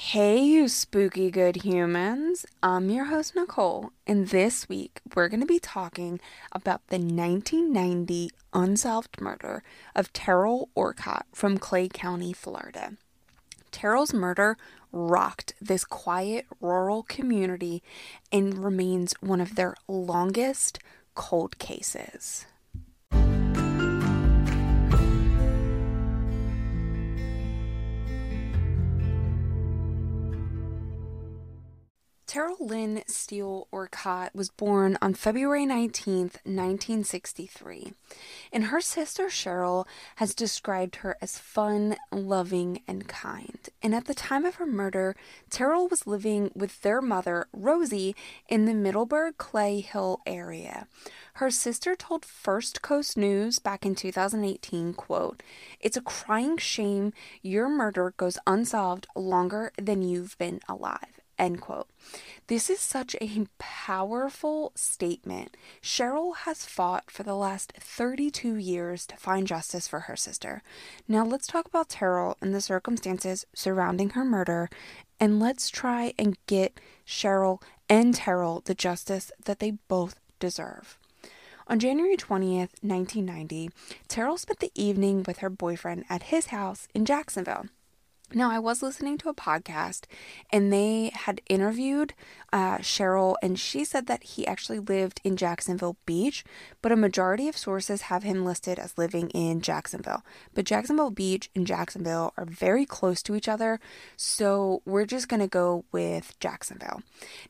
Hey, you spooky good humans. I'm your host, Nicole, and this week we're going to be talking about the 1990 unsolved murder of Teryl Orcutt from Clay County, Florida. Teryl's murder rocked this quiet rural community and remains one of their longest cold cases. Teryl Lynn Steele Orcutt was born on February 19th, 1963, and her sister Cheryl has described her as fun, loving, and kind. And at the time of her murder, Teryl was living with their mother, Rosie, in the Middleburg Clay Hill area. Her sister told First Coast News back in 2018, quote, "It's a crying shame your murder goes unsolved longer than you've been alive." End quote. This is such a powerful statement. Cheryl has fought for the last 32 years to find justice for her sister. Now let's talk about Teryl and the circumstances surrounding her murder, and let's try and get Cheryl and Teryl the justice that they both deserve. On January 20th, 1990, Teryl spent the evening with her boyfriend at his house in Jacksonville. Now, I was listening to a podcast and they had interviewed uh, Cheryl, and she said that he actually lived in Jacksonville Beach, but a majority of sources have him listed as living in Jacksonville. But Jacksonville Beach and Jacksonville are very close to each other, so we're just going to go with Jacksonville.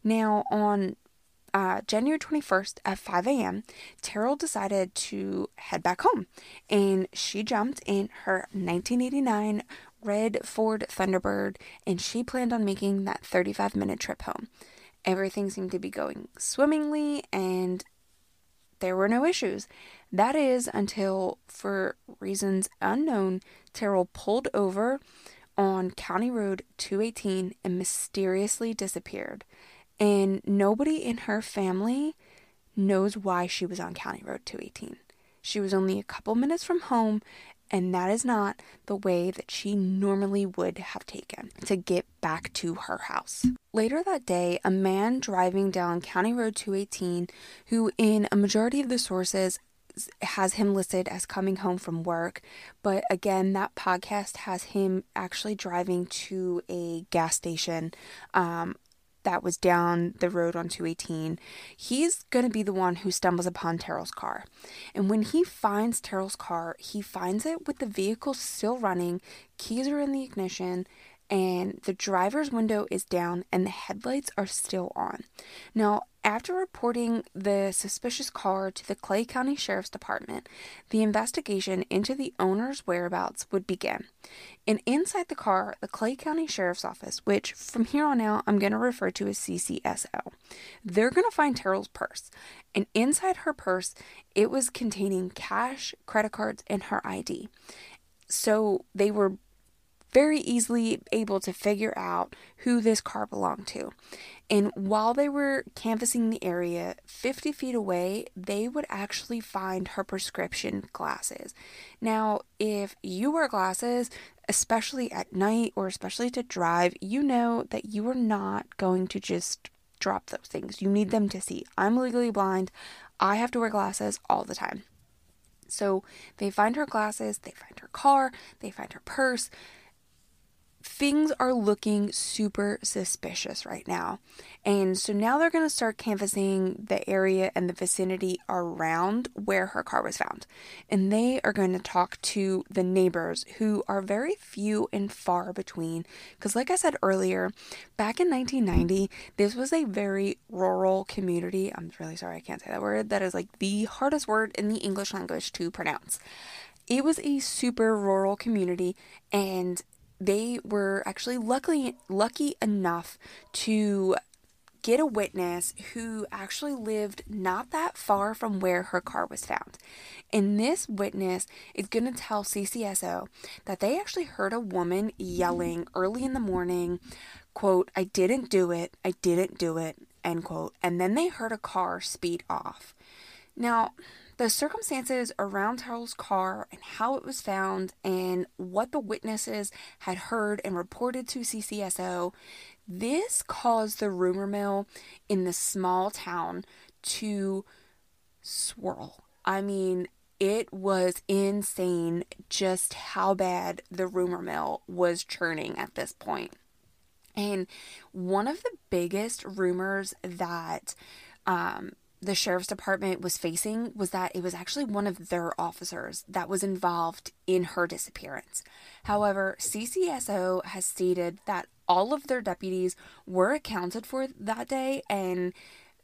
Now, on uh, January 21st at 5 a.m., Teryl decided to head back home and she jumped in her 1989 red Ford Thunderbird, and she planned on making that 35 minute trip home. Everything seemed to be going swimmingly, and there were no issues. That is until, for reasons unknown, Teryl pulled over on County Road 218 and mysteriously disappeared. And nobody in her family knows why she was on County Road 218. She was only a couple minutes from home, and that is not the way that she normally would have taken to get back to her house. Later that day, a man driving down County Road 218, who in a majority of the sources has him listed as coming home from work, but again, that podcast has him actually driving to a gas station um, that was down the road on 218, he's going to be the one who stumbles upon Teryl's car. And when he finds Teryl's car, he finds it with the vehicle still running, keys are in the ignition, and the driver's window is down and the headlights are still on. Now, after reporting the suspicious car to the Clay County Sheriff's Department, the investigation into the owner's whereabouts would begin. And inside the car, the Clay County Sheriff's Office, which from here on out I'm going to refer to as CCSO, they're going to find Teryl's purse. And inside her purse, it was containing cash, credit cards, and her ID. So they were very easily able to figure out who this car belonged to. And while they were canvassing the area 50 feet away, they would actually find her prescription glasses. Now, if you wear glasses, especially at night or especially to drive, you know that you are not going to just drop those things. You need them to see. I'm legally blind. I have to wear glasses all the time. So they find her glasses, they find her car, they find her purse, things are looking super suspicious right now. And so now they're going to start canvassing the area and the vicinity around where her car was found. And they are going to talk to the neighbors who are very few and far between. Because, like I said earlier, back in 1990, this was a very rural community. I'm really sorry I can't say that word. That is like the hardest word in the English language to pronounce. It was a super rural community, and they were actually luckily lucky enough to get a witness who actually lived not that far from where her car was found. And this witness is going to tell CCSO that they actually heard a woman yelling early in the morning, quote, I didn't do it, I didn't do it, end quote. And then they heard a car speed off. Now, The circumstances around Teryl's car and how it was found and what the witnesses had heard and reported to CCSO, this caused the rumor mill in the small town to swirl. I mean, it was insane just how bad the rumor mill was churning at this point. And one of the biggest rumors that um, the sheriff's department was facing was that it was actually one of their officers that was involved in her disappearance. However, CCSO has stated that all of their deputies were accounted for that day and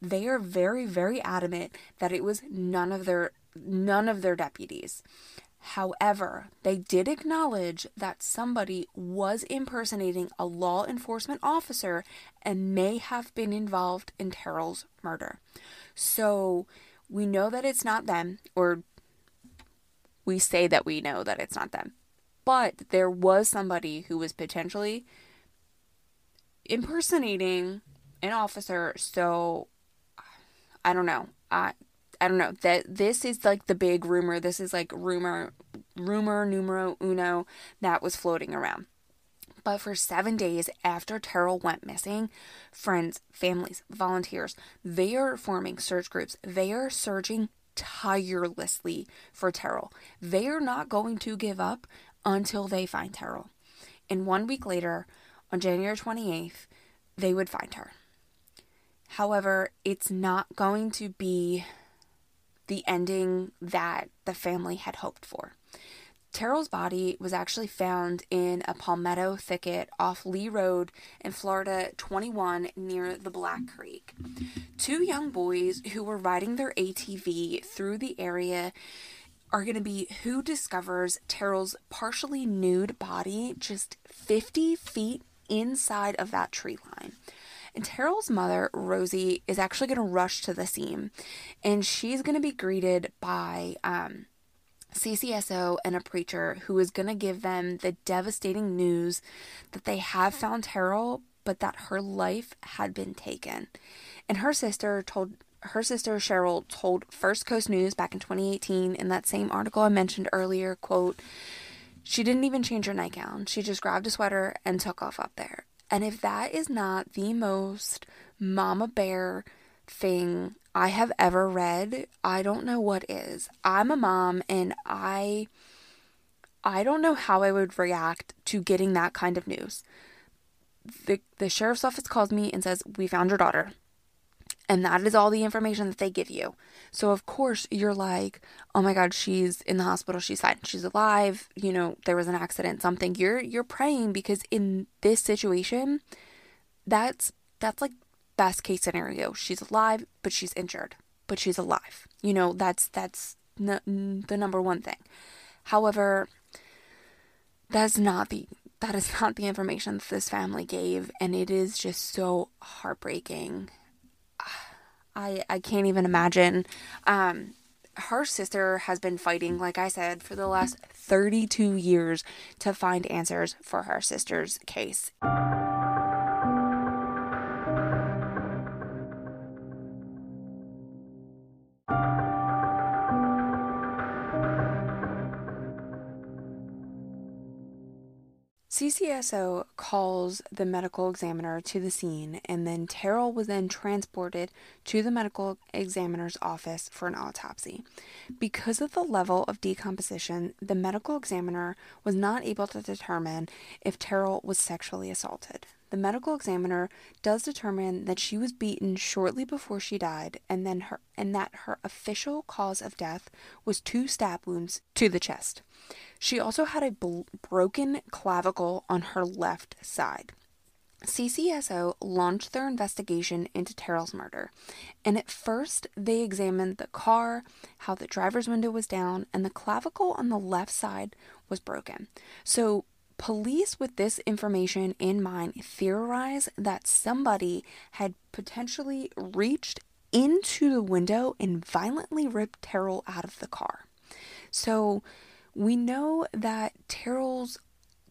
they are very very adamant that it was none of their none of their deputies. However, they did acknowledge that somebody was impersonating a law enforcement officer and may have been involved in Teryl's murder. So we know that it's not them, or we say that we know that it's not them. But there was somebody who was potentially impersonating an officer. So I don't know. I I don't know that this is like the big rumor. This is like rumor, rumor numero uno that was floating around. But for seven days after Teryl went missing, friends, families, volunteers, they are forming search groups. They are searching tirelessly for Teryl. They are not going to give up until they find Teryl. And one week later, on January 28th, they would find her. However, it's not going to be the ending that the family had hoped for. Teryl's body was actually found in a palmetto thicket off Lee Road in Florida 21 near the Black Creek. Two young boys who were riding their ATV through the area are going to be who discovers Teryl's partially nude body just 50 feet inside of that tree line. And Teryl's mother, Rosie, is actually going to rush to the scene and she's going to be greeted by um, CCSO and a preacher who is going to give them the devastating news that they have found Teryl, but that her life had been taken. And her sister told her sister Cheryl told First Coast News back in 2018 in that same article I mentioned earlier, quote, she didn't even change her nightgown. She just grabbed a sweater and took off up there. And if that is not the most mama bear thing I have ever read, I don't know what is. I'm a mom and I I don't know how I would react to getting that kind of news. The the sheriff's office calls me and says, "We found your daughter." And that is all the information that they give you. So of course you're like, "Oh my god, she's in the hospital. She's fine. She's alive. You know, there was an accident, something." You're you're praying because in this situation, that's that's like best case scenario she's alive but she's injured but she's alive. You know that's that's n- the number one thing. However that's not the that is not the information that this family gave and it is just so heartbreaking. I i can't even imagine. Um her sister has been fighting like i said for the last 32 years to find answers for her sister's case CCSO calls the medical examiner to the scene, and then Teryl was then transported to the medical examiner's office for an autopsy. Because of the level of decomposition, the medical examiner was not able to determine if Teryl was sexually assaulted. The medical examiner does determine that she was beaten shortly before she died, and then her and that her official cause of death was two stab wounds to the chest. She also had a bl- broken clavicle on her left side. CCSO launched their investigation into Teryl's murder, and at first they examined the car, how the driver's window was down, and the clavicle on the left side was broken. So, police, with this information in mind, theorize that somebody had potentially reached into the window and violently ripped Teryl out of the car. So, we know that Teryl's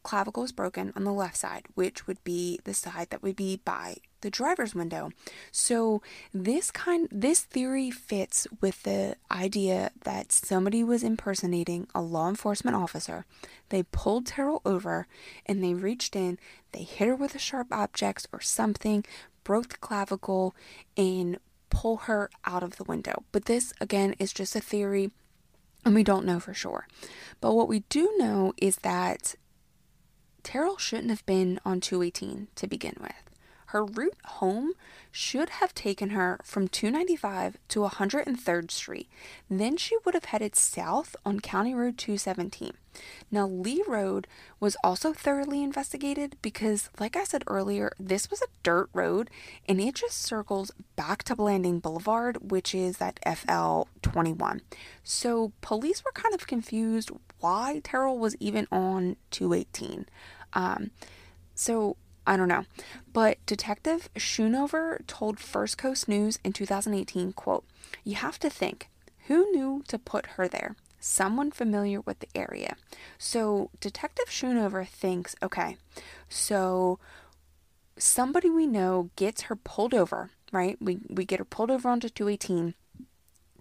clavicle is broken on the left side, which would be the side that would be by the driver's window. So this kind this theory fits with the idea that somebody was impersonating a law enforcement officer. They pulled Teryl over and they reached in, they hit her with a sharp object or something, broke the clavicle and pull her out of the window. But this again is just a theory and we don't know for sure. But what we do know is that Teryl shouldn't have been on 218 to begin with. Her route home should have taken her from 295 to 103rd Street. Then she would have headed south on County Road 217. Now, Lee Road was also thoroughly investigated because, like I said earlier, this was a dirt road and it just circles back to Blanding Boulevard, which is that FL 21. So, police were kind of confused why Teryl was even on 218. Um, so, I don't know. But Detective Schoonover told First Coast News in 2018, quote, You have to think, who knew to put her there? Someone familiar with the area. So Detective Schoonover thinks, okay, so somebody we know gets her pulled over, right? We, we get her pulled over onto 218,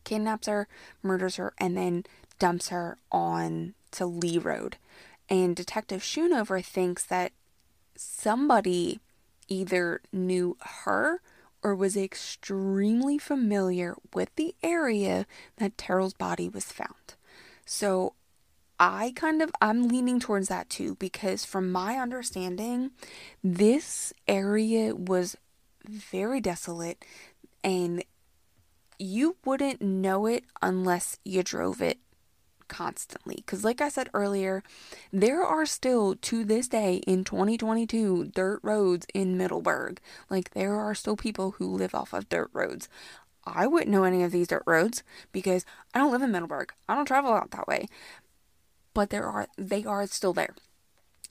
kidnaps her, murders her, and then dumps her on to Lee Road. And Detective Schoonover thinks that somebody either knew her or was extremely familiar with the area that Teryl's body was found. So I kind of I'm leaning towards that too because from my understanding this area was very desolate and you wouldn't know it unless you drove it constantly. Because, like I said earlier, there are still to this day in 2022 dirt roads in Middleburg. Like, there are still people who live off of dirt roads. I wouldn't know any of these dirt roads because I don't live in Middleburg. I don't travel out that way. But there are they are still there.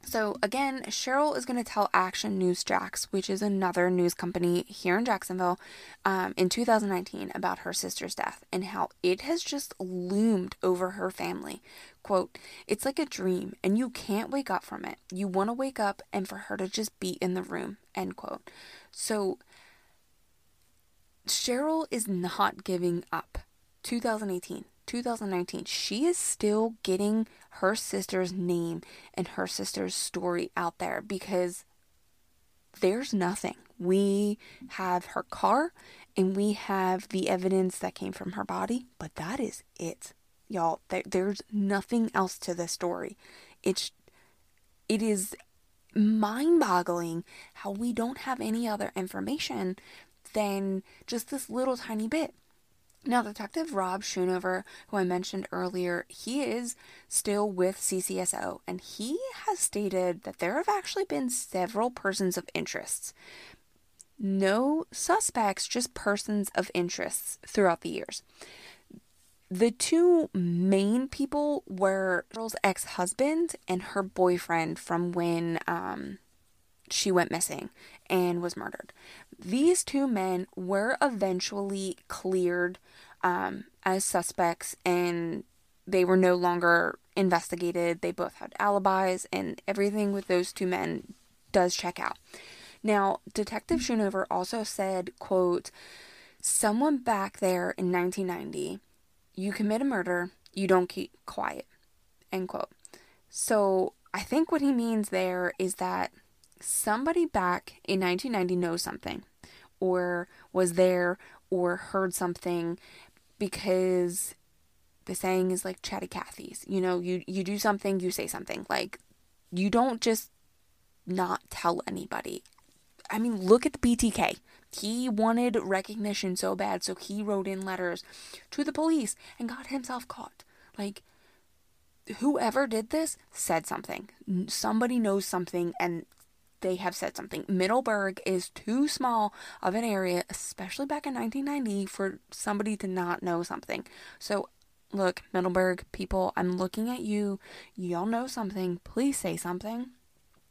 So again, Cheryl is going to tell Action News Jax, which is another news company here in Jacksonville, um, in 2019 about her sister's death and how it has just loomed over her family. Quote, it's like a dream and you can't wake up from it. You want to wake up and for her to just be in the room, end quote. So Cheryl is not giving up. 2018. 2019, she is still getting her sister's name and her sister's story out there because there's nothing. We have her car and we have the evidence that came from her body, but that is it. Y'all, there, there's nothing else to this story. It's it is mind-boggling how we don't have any other information than just this little tiny bit. Now, Detective Rob Schoonover, who I mentioned earlier, he is still with CCSO, and he has stated that there have actually been several persons of interest. No suspects, just persons of interests throughout the years. The two main people were Cheryl's ex husband and her boyfriend from when um, she went missing and was murdered. These two men were eventually cleared um, as suspects and they were no longer investigated. They both had alibis, and everything with those two men does check out. Now, Detective Schoonover also said, quote, someone back there in 1990, you commit a murder, you don't keep quiet, end quote. So I think what he means there is that somebody back in 1990 knows something or was there or heard something because the saying is like chatty Cathy's. You know, you you do something, you say something. Like you don't just not tell anybody. I mean, look at the BTK. He wanted recognition so bad, so he wrote in letters to the police and got himself caught. Like whoever did this said something. Somebody knows something and they have said something. Middleburg is too small of an area, especially back in 1990, for somebody to not know something. So, look, Middleburg people, I'm looking at you. Y'all know something. Please say something.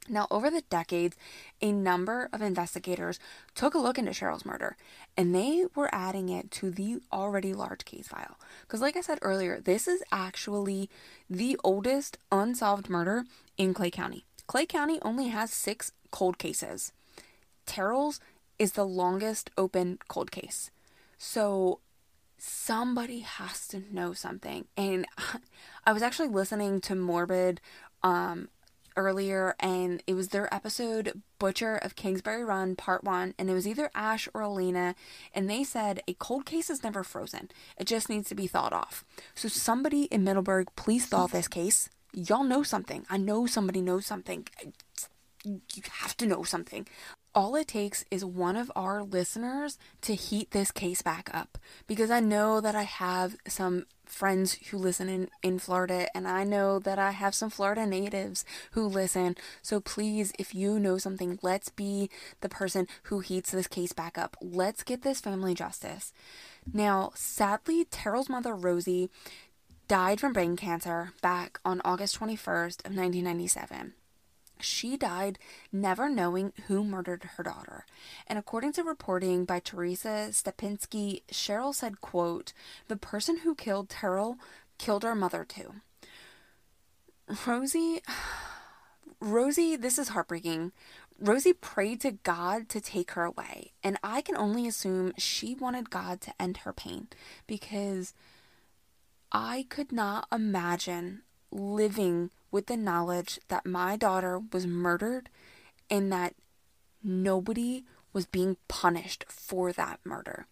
Now, over the decades, a number of investigators took a look into Cheryl's murder and they were adding it to the already large case file. Because, like I said earlier, this is actually the oldest unsolved murder in Clay County. Clay County only has six cold cases. Teryl's is the longest open cold case. So somebody has to know something. And I was actually listening to Morbid um, earlier, and it was their episode Butcher of Kingsbury Run, Part 1, and it was either Ash or Alaina, and they said a cold case is never frozen. It just needs to be thawed off. So, somebody in Middleburg, please thaw this case. Y'all know something. I know somebody knows something. You have to know something. All it takes is one of our listeners to heat this case back up because I know that I have some friends who listen in, in Florida, and I know that I have some Florida natives who listen. So please, if you know something, let's be the person who heats this case back up. Let's get this family justice. Now, sadly, Teryl's mother, Rosie, died from brain cancer back on August 21st of 1997. She died never knowing who murdered her daughter. And according to reporting by Teresa Stepzinski, Cheryl said, quote, The person who killed Teryl killed our mother too. Rosie Rosie, this is heartbreaking. Rosie prayed to God to take her away, and I can only assume she wanted God to end her pain because I could not imagine living with the knowledge that my daughter was murdered and that nobody was being punished for that murder.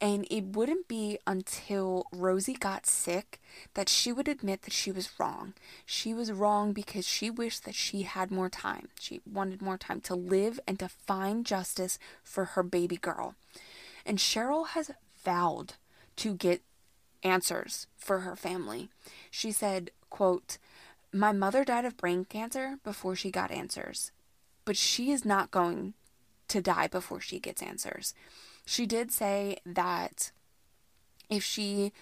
And it wouldn't be until Rosie got sick that she would admit that she was wrong. She was wrong because she wished that she had more time. She wanted more time to live and to find justice for her baby girl. And Cheryl has vowed to get answers for her family. She said, quote, my mother died of brain cancer before she got answers, but she is not going to die before she gets answers. She did say that if she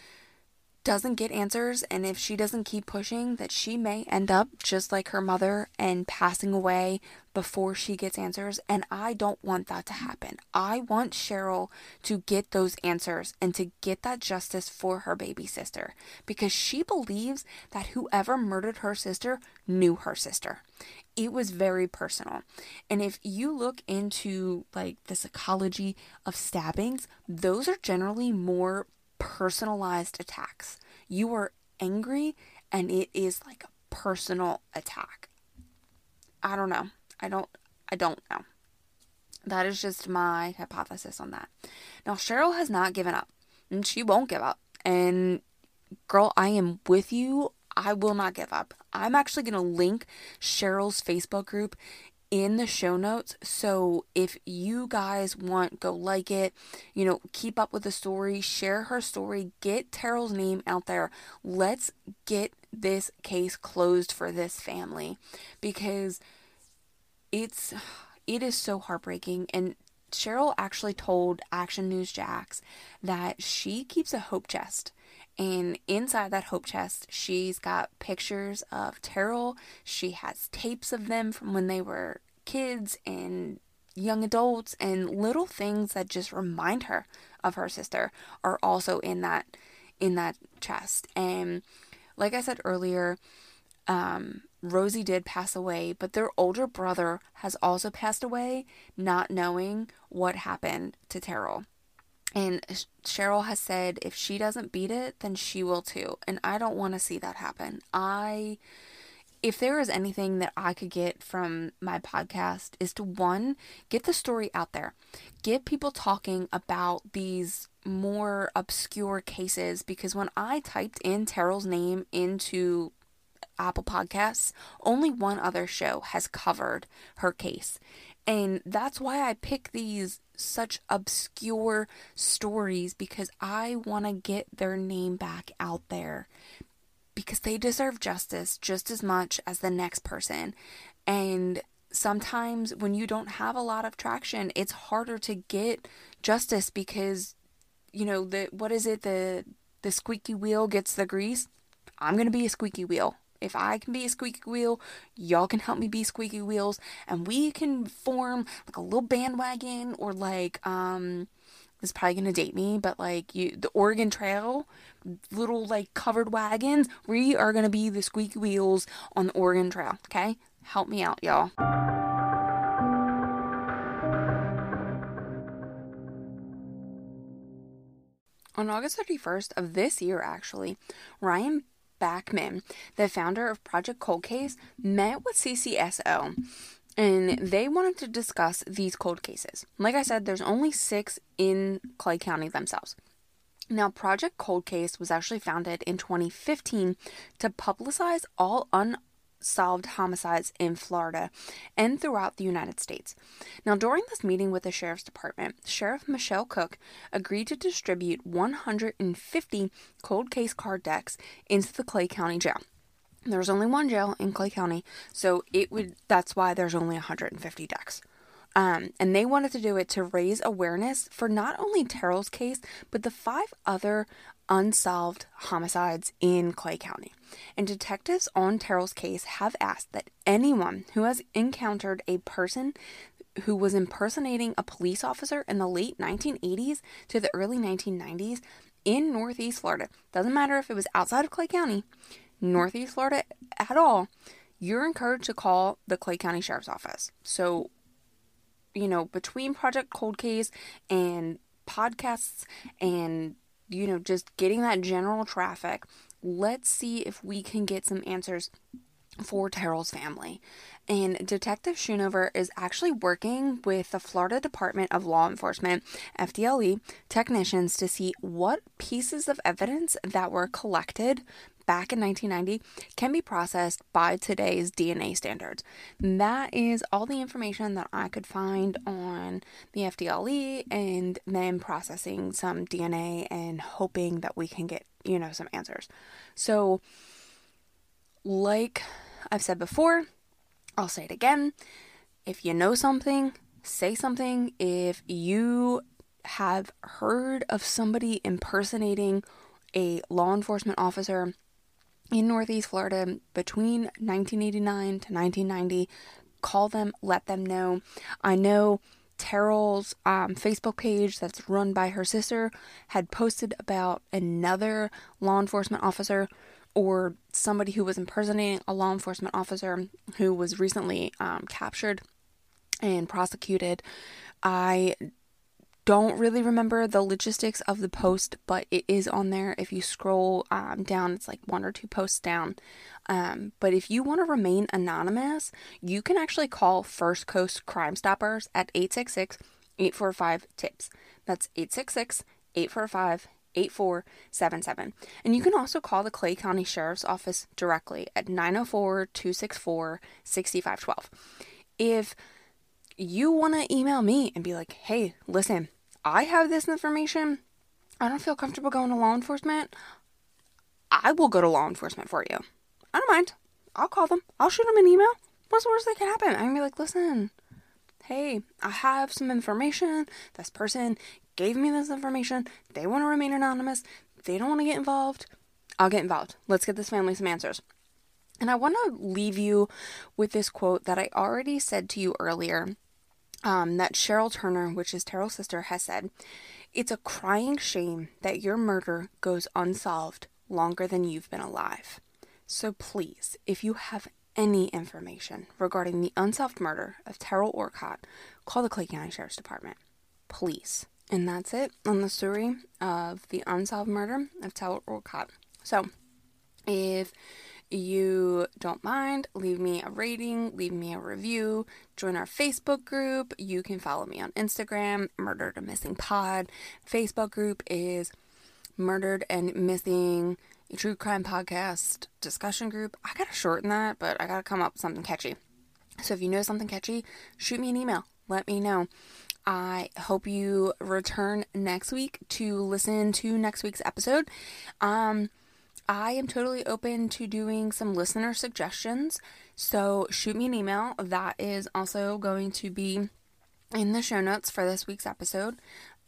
doesn't get answers and if she doesn't keep pushing that she may end up just like her mother and passing away before she gets answers and I don't want that to happen. I want Cheryl to get those answers and to get that justice for her baby sister because she believes that whoever murdered her sister knew her sister. It was very personal. And if you look into like the psychology of stabbings, those are generally more personalized attacks. You are angry and it is like a personal attack. I don't know. I don't I don't know. That is just my hypothesis on that. Now Cheryl has not given up and she won't give up. And girl, I am with you. I will not give up. I'm actually going to link Cheryl's Facebook group in the show notes. So if you guys want, go like it, you know, keep up with the story, share her story, get Teryl's name out there. Let's get this case closed for this family because it's it is so heartbreaking and Cheryl actually told Action News Jax that she keeps a hope chest and inside that hope chest, she's got pictures of Teryl. She has tapes of them from when they were kids and young adults and little things that just remind her of her sister are also in that in that chest. And like I said earlier, um, Rosie did pass away, but their older brother has also passed away, not knowing what happened to Teryl. And Cheryl has said if she doesn't beat it, then she will too. And I don't want to see that happen. I if there is anything that I could get from my podcast is to one, get the story out there. Get people talking about these more obscure cases because when I typed in Teryl's name into Apple Podcasts, only one other show has covered her case. And that's why I pick these such obscure stories because I want to get their name back out there because they deserve justice just as much as the next person. And sometimes when you don't have a lot of traction, it's harder to get justice because you know, the what is it the the squeaky wheel gets the grease. I'm going to be a squeaky wheel. If I can be a squeaky wheel, y'all can help me be squeaky wheels, and we can form like a little bandwagon or like um is probably gonna date me, but like you, the Oregon Trail, little like covered wagons. We are gonna be the squeaky wheels on the Oregon Trail. Okay, help me out, y'all. On August 31st of this year, actually, Ryan Backmann, the founder of Project Cold Case, met with CCSO and they wanted to discuss these cold cases. Like I said, there's only six in Clay County themselves. Now, Project Cold Case was actually founded in 2015 to publicize all unsolved homicides in Florida and throughout the United States. Now, during this meeting with the Sheriff's Department, Sheriff Michelle Cook agreed to distribute 150 cold case card decks into the Clay County Jail. There's only one jail in Clay County, so it would that's why there's only 150 decks. Um, and they wanted to do it to raise awareness for not only Teryl's case, but the five other unsolved homicides in Clay County. And detectives on Teryl's case have asked that anyone who has encountered a person who was impersonating a police officer in the late 1980s to the early 1990s in Northeast Florida, doesn't matter if it was outside of Clay County, Northeast Florida at all, you're encouraged to call the Clay County Sheriff's Office. So you know, between Project Cold Case and podcasts and, you know, just getting that general traffic, let's see if we can get some answers for Teryl's family. And Detective Schoonover is actually working with the Florida Department of Law Enforcement, FDLE, technicians to see what pieces of evidence that were collected back in 1990 can be processed by today's DNA standards. That is all the information that I could find on the FDLE and then processing some DNA and hoping that we can get, you know, some answers. So, like I've said before, I'll say it again. If you know something, say something. If you have heard of somebody impersonating a law enforcement officer in Northeast Florida between 1989 to 1990. Call them, let them know. I know Teryl's um, Facebook page, that's run by her sister, had posted about another law enforcement officer or somebody who was impersonating a law enforcement officer who was recently um, captured and prosecuted. I don't really remember the logistics of the post, but it is on there. If you scroll um, down, it's like one or two posts down. Um, but if you want to remain anonymous, you can actually call First Coast Crime Stoppers at 866 845 TIPS. That's 866 845 8477. And you can also call the Clay County Sheriff's Office directly at 904 264 6512. If you want to email me and be like, hey, listen, I have this information. I don't feel comfortable going to law enforcement. I will go to law enforcement for you. I don't mind. I'll call them. I'll shoot them an email. What's the worst that can happen? I can be like, listen, hey, I have some information. This person gave me this information. They want to remain anonymous. They don't want to get involved. I'll get involved. Let's get this family some answers. And I want to leave you with this quote that I already said to you earlier um, that Cheryl Turner, which is Teryl's sister, has said, It's a crying shame that your murder goes unsolved longer than you've been alive. So please, if you have any information regarding the unsolved murder of Teryl Orcutt, call the Clay County Sheriff's Department. Please. And that's it on the story of the unsolved murder of Teryl Orcutt. So, if you don't mind, leave me a rating, leave me a review, join our Facebook group. You can follow me on Instagram, Murdered and Missing Pod. Facebook group is Murdered and Missing, a true crime podcast discussion group. I gotta shorten that, but I gotta come up with something catchy. So if you know something catchy, shoot me an email. Let me know. I hope you return next week to listen to next week's episode. Um, I am totally open to doing some listener suggestions. So shoot me an email. That is also going to be in the show notes for this week's episode.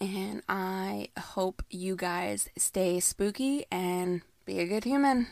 And I hope you guys stay spooky and be a good human.